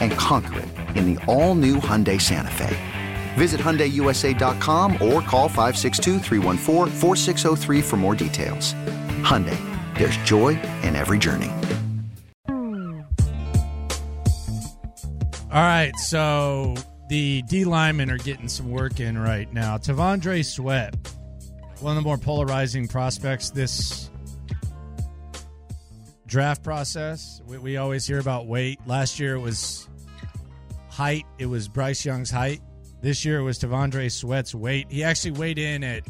And conquer it in the all new Hyundai Santa Fe. Visit HyundaiUSA.com or call 562 for more details. Hyundai, there's joy in every journey. All right, so the D linemen are getting some work in right now. T'Vondre Sweat, one of the more polarizing prospects this draft process. We, we, always hear about weight. Last year it was height. It was Bryce Young's height. This year it was T'Vondre Sweat's weight. He actually weighed in at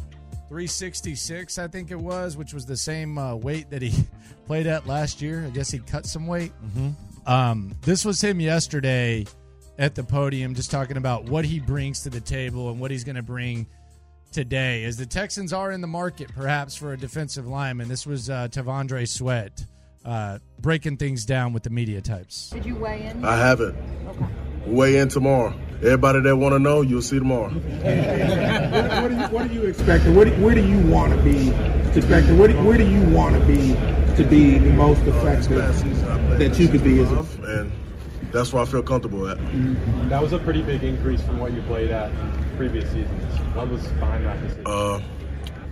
366, I think it was, which was the same uh, weight that he played at last year. I guess he cut some weight. Mm-hmm. Um, this was him yesterday at the podium, just talking about what he brings to the table and what he's going to bring today. As the Texans are in the market, perhaps for a defensive lineman, this was uh, T'Vondre Sweat uh, breaking things down with the media types. Did you weigh in? I haven't. Okay. Weigh in tomorrow. Everybody that want to know, you'll see tomorrow. what, what, are you, what are you expecting? Where do, where do you want to be expecting? Where do, where do you want to be to be the most effective that you could be as a and that's where I feel comfortable at. Mm-hmm. That was a pretty big increase from what you played at previous seasons. What was behind that decision? Uh,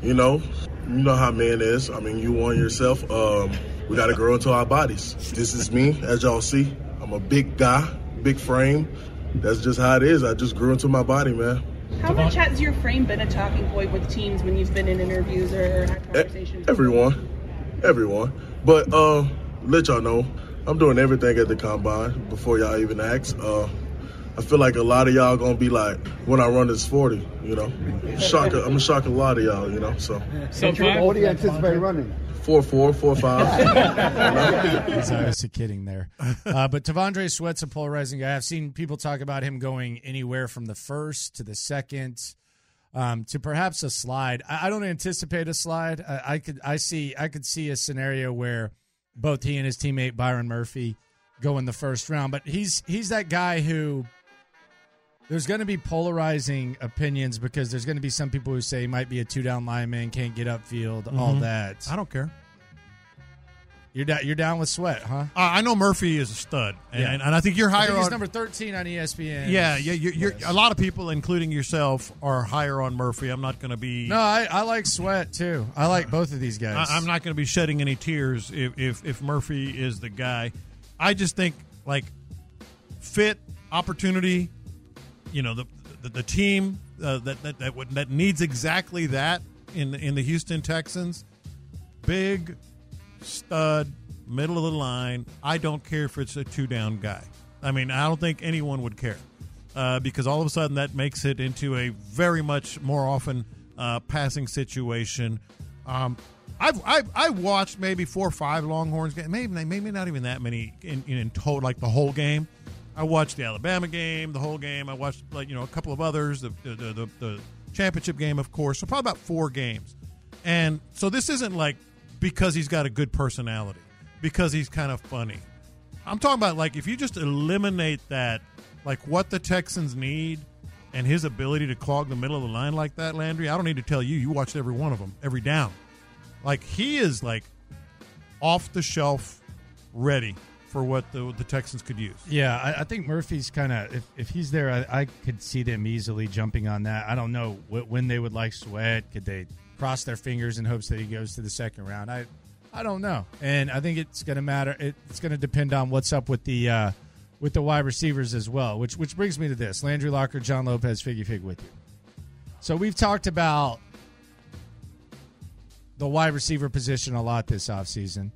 you know, you know how man is. I mean, you want yourself. Um, we got to grow into our bodies. This is me, as y'all see. I'm a big guy, big frame. That's just how it is. I just grew into my body, man. How much has your frame been a talking point with teams when you've been in interviews or had conversations? Everyone, everyone. But uh, let y'all know, I'm doing everything at the combine before y'all even ask. Uh, I feel like a lot of y'all gonna be like, when I run this 40, you know, shock. I'm gonna shock a lot of y'all, you know. So, so what do you anticipate running? Four four four five. He's obviously kidding there. Uh, but T'Vondre Sweat's a polarizing guy. I've seen people talk about him going anywhere from the first to the second. Um, to perhaps a slide. I, I don't anticipate a slide. I, I, could I see I could see a scenario where both he and his teammate Byron Murphy go in the first round. But he's he's that guy who there's going to be polarizing opinions because there's going to be some people who say he might be a two down lineman, can't get upfield, mm-hmm. all that. I don't care. You're down. You're down with Sweat, huh? Uh, I know Murphy is a stud, and, yeah. and, and I think you're higher. Think he's on, number thirteen on ESPN. Yeah, yeah. You're, you're, a lot of people, including yourself, are higher on Murphy. I'm not going to be. No, I, I, like Sweat too. I like both of these guys. I, am not going to be shedding any tears if, if if Murphy is the guy. I just think like fit, opportunity. You know the the, the team uh, that that that, that needs exactly that in in the Houston Texans. Big stud middle of the line. I don't care if it's a two down guy. I mean, I don't think anyone would care uh, because all of a sudden that makes it into a very much more often uh, passing situation. Um, I've, I've I watched maybe four or five Longhorns games, maybe maybe not even that many in, in total, like the whole game. I watched the Alabama game, the whole game. I watched like you know a couple of others, the the, the, the championship game, of course. So probably about four games. And so this isn't like because he's got a good personality because he's kind of funny. I'm talking about like if you just eliminate that, like what the Texans need and his ability to clog the middle of the line like that, Landry, I don't need to tell you. You watched every one of them, every down. Like he is like off the shelf, ready for what the the Texans could use. Yeah, I, I think Murphy's kind of if, if he's there, I, I could see them easily jumping on that. I don't know wh- when they would like Sweat. Could they cross their fingers in hopes that he goes to the second round? I I don't know, and I think it's going to matter. It, it's going to depend on what's up with the uh, with the wide receivers as well. Which which brings me to this: Landry Locker, John Lopez, Figgy Fig with you. So we've talked about the wide receiver position a lot this offseason.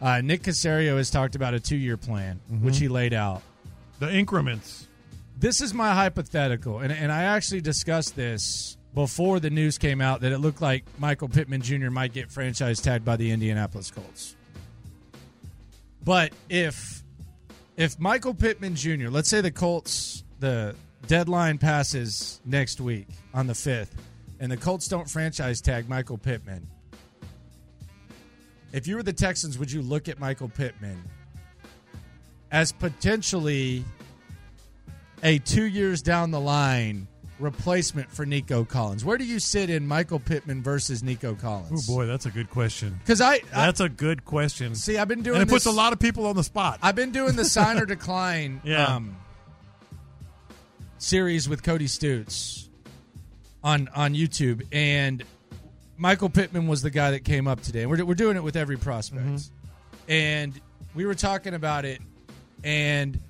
Uh, Nick Caserio has talked about a two year plan, which he laid out. The increments. This is my hypothetical, and, and I actually discussed this before the news came out that it looked like Michael Pittman Jr. might get franchise tagged by the Indianapolis Colts. But if if Michael Pittman Jr., let's say the Colts, the deadline passes next week on the fifth, and the Colts don't franchise tag Michael Pittman. If you were the Texans, would you look at Michael Pittman as potentially a two years down the line replacement for Nico Collins? Where do you sit in Michael Pittman versus Nico Collins? Oh boy, that's a good question. Because I, I That's a good question. see, I've been doing and it puts a lot of people on the spot. I've been doing the sign or decline Yeah. um, series with Cody Stoots on on YouTube, and Michael Pittman was the guy that came up today. And we're we're doing it with every prospect, Mm-hmm. and we were talking about it, and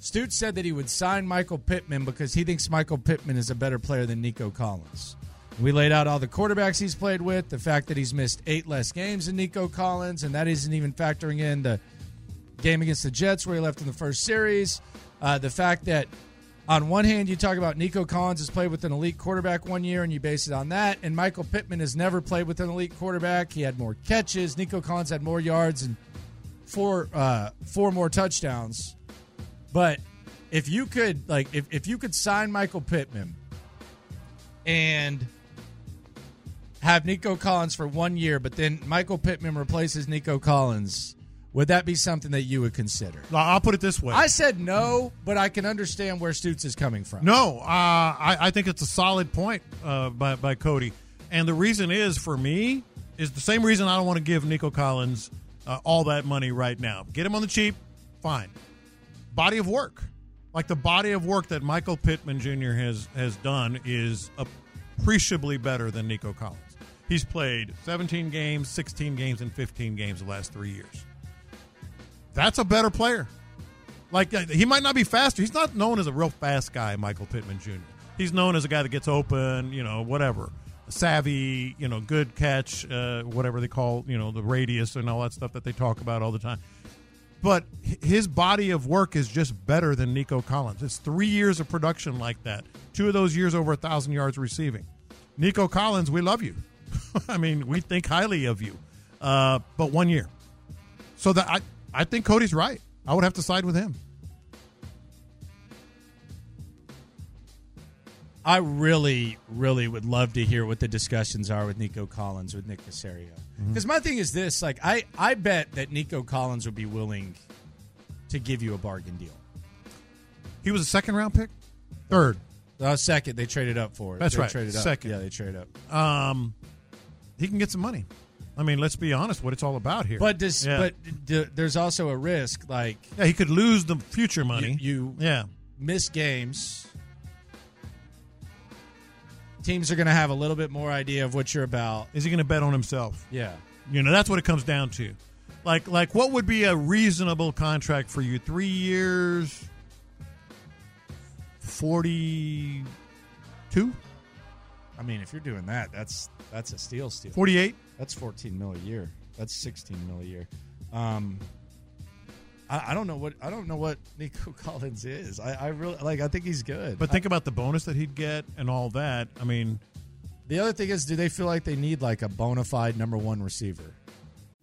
Stute said that he would sign Michael Pittman because he thinks Michael Pittman is a better player than Nico Collins. We laid out all the quarterbacks he's played with, the fact that he's missed eight less games than Nico Collins, and that isn't even factoring in the game against the Jets where he left in the first series. Uh, the fact that on one hand you talk about Nico Collins has played with an elite quarterback one year and you base it on that, and Michael Pittman has never played with an elite quarterback. He had more catches. Nico Collins had more yards and four uh, four more touchdowns. But if you could like if, if you could sign Michael Pittman and have Nico Collins for one year, but then Michael Pittman replaces Nico Collins, would that be something that you would consider? I'll put it this way. I said no, but I can understand where Stoots is coming from. No, uh, I, I think it's a solid point uh, by, by Cody. And the reason is, for me, is the same reason I don't want to give Nico Collins uh, all that money right now. Get him on the cheap, fine. Body of work. Like the body of work that Michael Pittman Jr. has, has done is appreciably better than Nico Collins. He's played 17 games, 16 games, and 15 games the last three years. That's a better player. Like uh, he might not be faster. He's not known as a real fast guy, Michael Pittman Jr. He's known as a guy that gets open, you know, whatever, savvy, you know, good catch, uh, whatever they call, you know, the radius and all that stuff that they talk about all the time. But his body of work is just better than Nico Collins. It's three years of production like that. Two of those years over a thousand yards receiving. Nico Collins, we love you. I mean, we think highly of you. Uh, but one year. So that I, I think Cody's right. I would have to side with him. I really, really would love to hear what the discussions are with Nico Collins with Nick Caserio. Because my thing is this: like, I, I bet that Nico Collins would be willing to give you a bargain deal. He was a second round pick, third. Uh, second, they traded up for it. That's They right. Traded up. Second. yeah, they traded up. Um, he can get some money. I mean, let's be honest. What it's all about here. But this, Yeah. but d- there's also a risk. Like yeah, he could lose the future money. you, you yeah, miss games. Teams are going to have a little bit more idea of what you're about. is he going to bet on himself? Yeah. You know, that's what it comes down to. Like, like what would be a reasonable contract for you? Three years, forty-two, I mean, if you're doing that, that's that's a steal. Steal. forty-eight. That's 14 mil a year. That's 16 mil a year. Um, I, I don't know what I don't know what Nico Collins is. I, I really like. I think he's good. But think about the bonus that he'd get and all that. I mean, the other thing is, do they feel like they need like a bona fide number one receiver?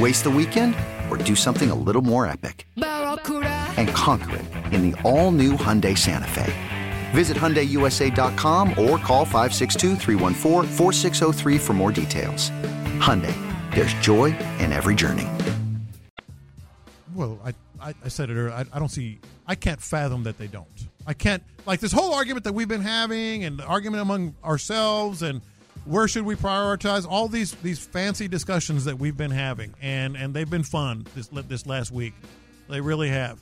Waste the weekend or do something a little more epic? And conquer it in the all new Hyundai Santa Fe. Visit HyundaiUSA.com or call 562 for more details. Hyundai, there's joy in every journey. Well, I, I, I said it earlier. I, I don't see. I can't fathom that they don't. I can't like this whole argument that we've been having, and the argument among ourselves, and where should we prioritize? All these these fancy discussions that we've been having, and and they've been fun this this last week. They really have.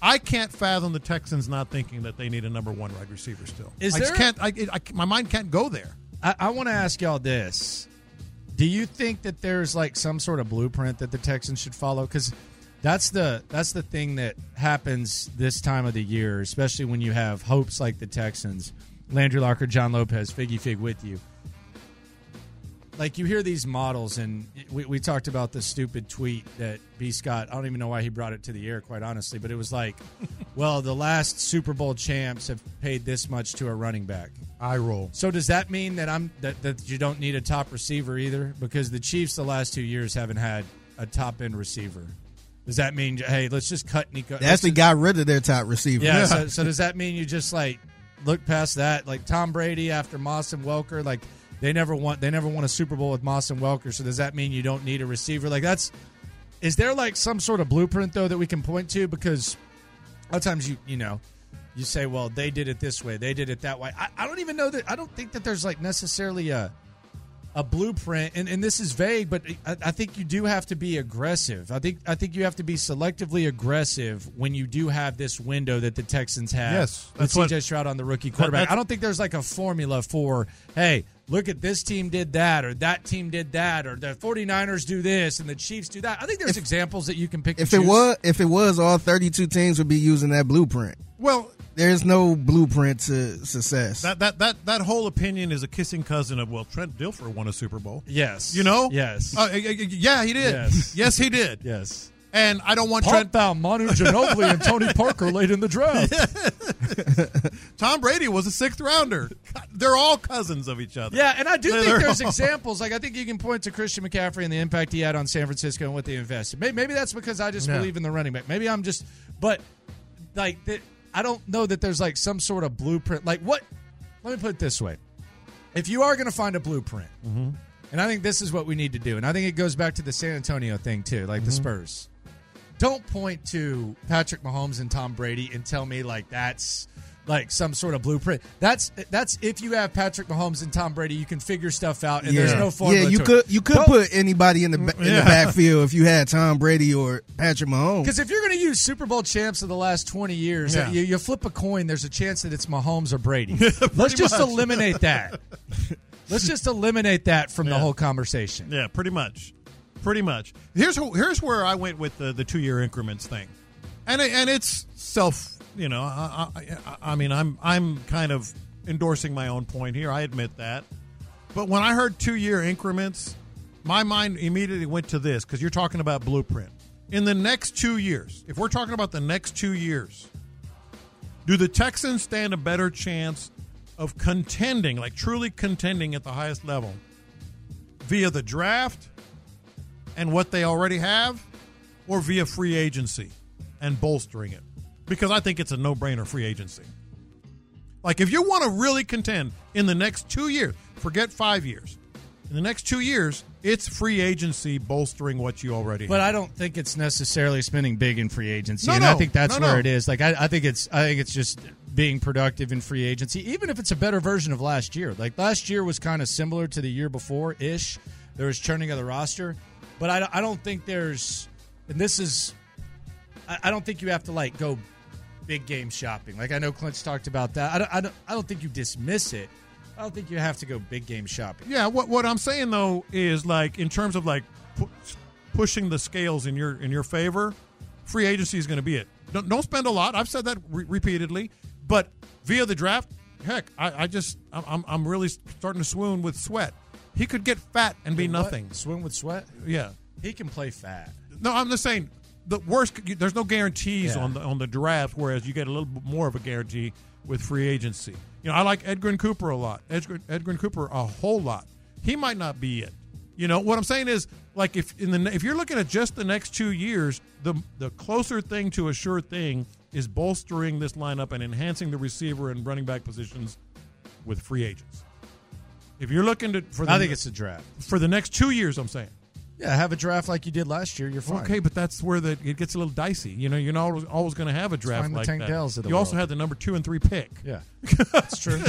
I can't fathom the Texans not thinking that they need a number one wide receiver still. Is I just there- can't. I, I, my mind can't go there. I, I want to ask y'all this: Do you think that there's like some sort of blueprint that the Texans should follow? Because that's the that's the thing that happens this time of the year, especially when you have hopes like the Texans, Landry Locker, John Lopez, Figgy Fig with you. Like you hear these models, and we, we talked about the stupid tweet that B. Scott. I don't even know why he brought it to the air, quite honestly, but it was like, "Well, the last Super Bowl champs have paid this much to a running back." I roll. So does that mean that I'm that, that you don't need a top receiver either? Because the Chiefs the last two years haven't had a top end receiver. Does that mean hey, let's just cut Nico? They actually got rid of their top receiver. yeah. So, so does that mean you just like look past that? Like Tom Brady after Moss and Welker, like they never want they never won a Super Bowl with Moss and Welker. So does that mean you don't need a receiver? Like that's is there like some sort of blueprint though that we can point to? Because a lot of times you you know you say, well, they did it this way, they did it that way. I, I don't even know that. I don't think that there's like necessarily a a blueprint, and, and this is vague, but I, I think you do have to be aggressive. I think I think you have to be selectively aggressive when you do have this window that the Texans have. Yes, with that's what- CJ Stroud on the rookie quarterback. that's- I don't think there's like a formula for hey. Look at this team did that, or that team did that, or the 49ers do this, and the Chiefs do that. I think there's examples that you can pick. If it was, if it was, all thirty-two teams would be using that blueprint. Well, There's no blueprint to success. that that that that whole opinion is a kissing cousin of well, Trent Dilfer won a Super Bowl. yes, You know? yes, Uh, y- y- yeah, he did. Yes. Yes, he did. yes. And I don't want Trent Trent. found Manu Ginobili and Tony Parker late in the draft. Tom Brady was a sixth rounder. They're all cousins of each other. Yeah, and I do They're- think they're there's all- examples. Like I think you can point to Christian McCaffrey and the impact he had on San Francisco and what they invested. Maybe, maybe that's because I just Yeah. believe in the running back. Maybe I'm just, but like that, I don't know that there's like some sort of blueprint. Like what? Let me put it this way: if you are going to find a blueprint, Mm-hmm. and I think this is what we need to do, and I think it goes back to the San Antonio thing too, like the Mm-hmm. Spurs. Don't point to Patrick Mahomes and Tom Brady and tell me like that's like some sort of blueprint. That's that's if you have Patrick Mahomes and Tom Brady, you can figure stuff out, and there's no formula. Yeah, you could it. you could But- put anybody in the in Yeah. the backfield if you had Tom Brady or Patrick Mahomes. Because if you're going to use Super Bowl champs of the last 20 years, Yeah. you, you flip a coin, there's a chance that it's Mahomes or Brady. Let's just much. eliminate that. Let's just eliminate that from the whole conversation. Yeah, pretty much, pretty much. Here's wh- here's where I went with the the two year increments thing, and and it's self. You know, I, I- I mean, I'm I'm kind of endorsing my own point here. I admit that, but when I heard two year increments, my mind immediately went to this because you're talking about blueprint. In the next two years, if we're talking about the next two years, do the Texans stand a better chance of contending, like truly contending at the highest level, via the draft and what they already have, or via free agency and bolstering it? Because I think it's a no brainer free agency. Like, if you want to really contend in the next two years, forget five years, in the next two years, it's free agency bolstering what you already have. But have. I don't think it's necessarily spending big in free agency, No, and no. I think that's No, where it is. Like I, I think it's I think it's just being productive in free agency, even if it's a better version of last year. Like last year was kind of similar to the year before ish. There was churning of the roster, but I, don't- I don't think there's, and this is, I, I don't think you have to like go big game shopping. Like I know Clint's talked about that. I don't, I don't, I don't think you dismiss it. I don't think you have to go big game shopping. Yeah, what what I'm saying though is like in terms of like pu- pushing the scales in your in your favor, free agency is going to be it. Don't, don't spend a lot. I've said that re- repeatedly, but via the draft, heck, I, I just I'm I'm really starting to swoon with sweat. He could get fat and be What? nothing. Swim with sweat. Yeah. He can play fat. No, I'm just saying the worst. There's no guarantees Yeah. on the on the draft, whereas you get a little bit more of a guarantee with free agency. You know, I like Edgerrin Cooper a lot. Edgar, Edgerrin Cooper a whole lot. He might not be it. You know what I'm saying is like if in the if you're looking at just the next two years, the the closer thing to a sure thing is bolstering this lineup and enhancing the receiver and running back positions with free agents. If you're looking to for the, I think it's a draft. for the next two years, I'm saying. Yeah, have a draft like you did last year. You're fine. Okay, but that's where the it gets a little dicey. You know, you're not always, always going to have a draft find the like Tank that. Dells of the you also had the number two and three pick. Yeah, that's true.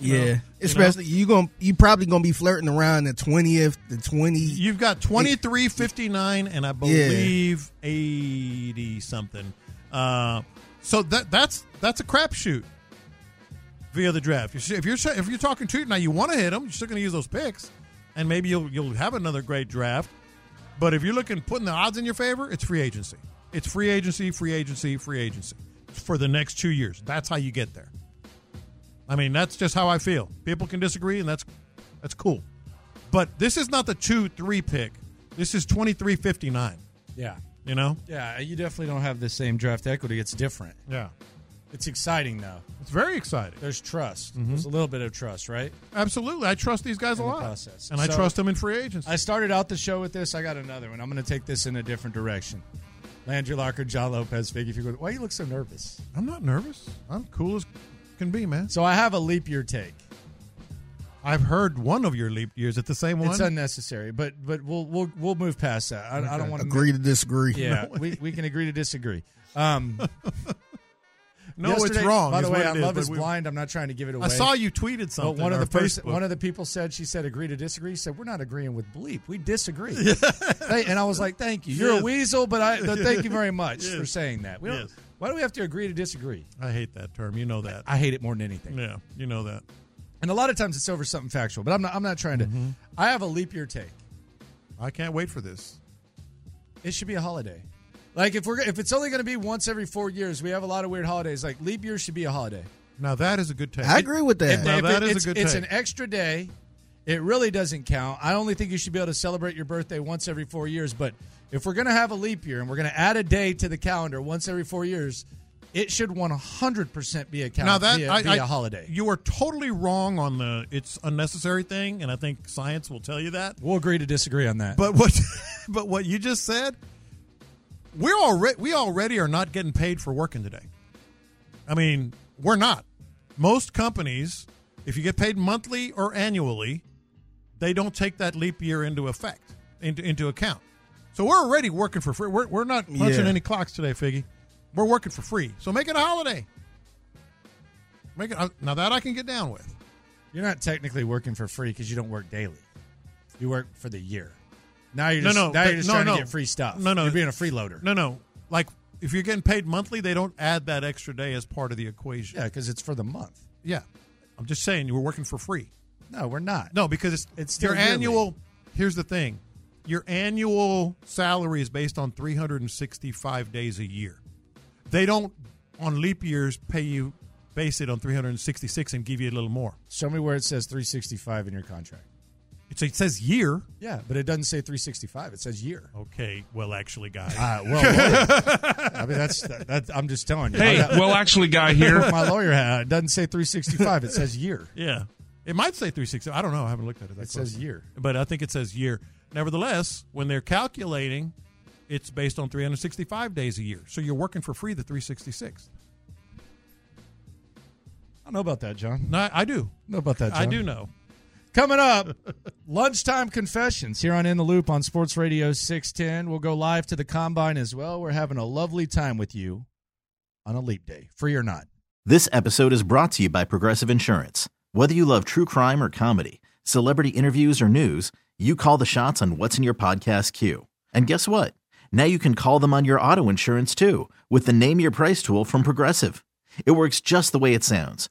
Yeah, especially you going you probably gonna be flirting around the twentieth, the twenty. You've got 23, 59, and I believe eighty something. Uh, so that that's that's a crapshoot via the draft. If you're if you're talking two now, you want to hit them. You're still going to use those picks, and maybe you'll you'll have another great draft. But if you're looking putting the odds in your favor, it's free agency. It's free agency, free agency, free agency for the next two years. That's how you get there. I mean, that's just how I feel. People can disagree, and that's that's cool. But this is not the two three pick. This is twenty three fifty nine. yeah, You know? yeah. You definitely don't have the same draft equity. It's different. Yeah. It's exciting though. It's very exciting. There's trust. There's a little bit of trust, right? Absolutely. I trust these guys a In the lot. process. And I trust them in free agency. I started out the show with this. I got another one. I'm going to take this in a different direction. Landry Locker, John Lopez, Figgy. If you go, why you look so nervous? I'm not nervous. I'm cool as can be, man. So I have a leap year take. I've heard one of your leap years at the same one. It's unnecessary, but but we'll we'll we'll move past that. I, I don't want to Agree to disagree. Yeah, we, we can agree to disagree. Um, no, it's wrong. By the way, I is, love is we- blind. I'm not trying to give it away. I saw you tweeted something. But one of the person, one of the people said she said agree to disagree. She said we're not agreeing with bleep. We disagree. Hey, and I was like, thank you. You're Yes. a weasel, but I but thank you very much for saying that. We Yes. Why do we have to agree to disagree? I hate that term. You know that. I hate it more than anything. yeah, you know that. And a lot of times it's over something factual. But I'm not. I'm not trying to. Mm-hmm. I have a leap year take. I can't wait for this. It should be a holiday. Like if we're if it's only going to be once every four years, we have a lot of weird holidays. Like leap year should be a holiday. Now that is a good take. I agree with that. If- Now if that it- is a it's, good It's take. an extra day. It really doesn't count. I only think you should be able to celebrate your birthday once every four years. But if we're going to have a leap year and we're going to add a day to the calendar once every four years, it should 100% be a count. now that be a, I, be I- a holiday. You are totally wrong on the it's unnecessary thing, and I think science will tell you that. we'll agree to disagree on that. But what but what you just said, we're already we already are not getting paid for working today. I mean, we're not. Most companies, if you get paid monthly or annually, they don't take that leap year into effect into into account. So we're already working for free. We're, we're not punching Yeah. any clocks today, Figgy. We're working for free. So make it a holiday. Make it uh, now that I can get down with. You're not technically working for free because you don't work daily. You work for the year. Now you're No, just, no, now you're just no, trying no. to get free stuff. No, no. You're being a freeloader. No, no. Like if you're getting paid monthly, they don't add that extra day as part of the equation. Yeah, because it's for the month. Yeah. I'm just saying you were working for free. No, we're not. No, because it's It's still your yearly. annual. Here's the thing: your annual salary is based on 365 days a year. They don't on leap years pay you base it on 366 and give you a little more. Show me where it says 365 in your contract. It's, it says year. Yeah, but it doesn't say 365. It says year. Okay, well, actually, guy. Uh, well. I mean that's that, I'm just telling you. Hey, got- well, actually, guy here. my lawyer hat. It doesn't say 365. It says year. Yeah. It might say 360. I don't know. I haven't looked at it. That It says year. But I think it says year. Nevertheless, when they're calculating, it's based on 365 days a year. So you're working for free the 366. I know about that, John. No, I do. know about that, John. I do know. Coming up, lunchtime confessions here on In the Loop on Sports Radio 610. We'll go live to the combine as well. We're having a lovely time with you on a leap day, free or not. This episode is brought to you by Progressive Insurance. Whether you love true crime or comedy, celebrity interviews or news, you call the shots on what's in your podcast queue. And guess what? Now you can call them on your auto insurance too with the Name Your Price tool from Progressive. It works just the way it sounds.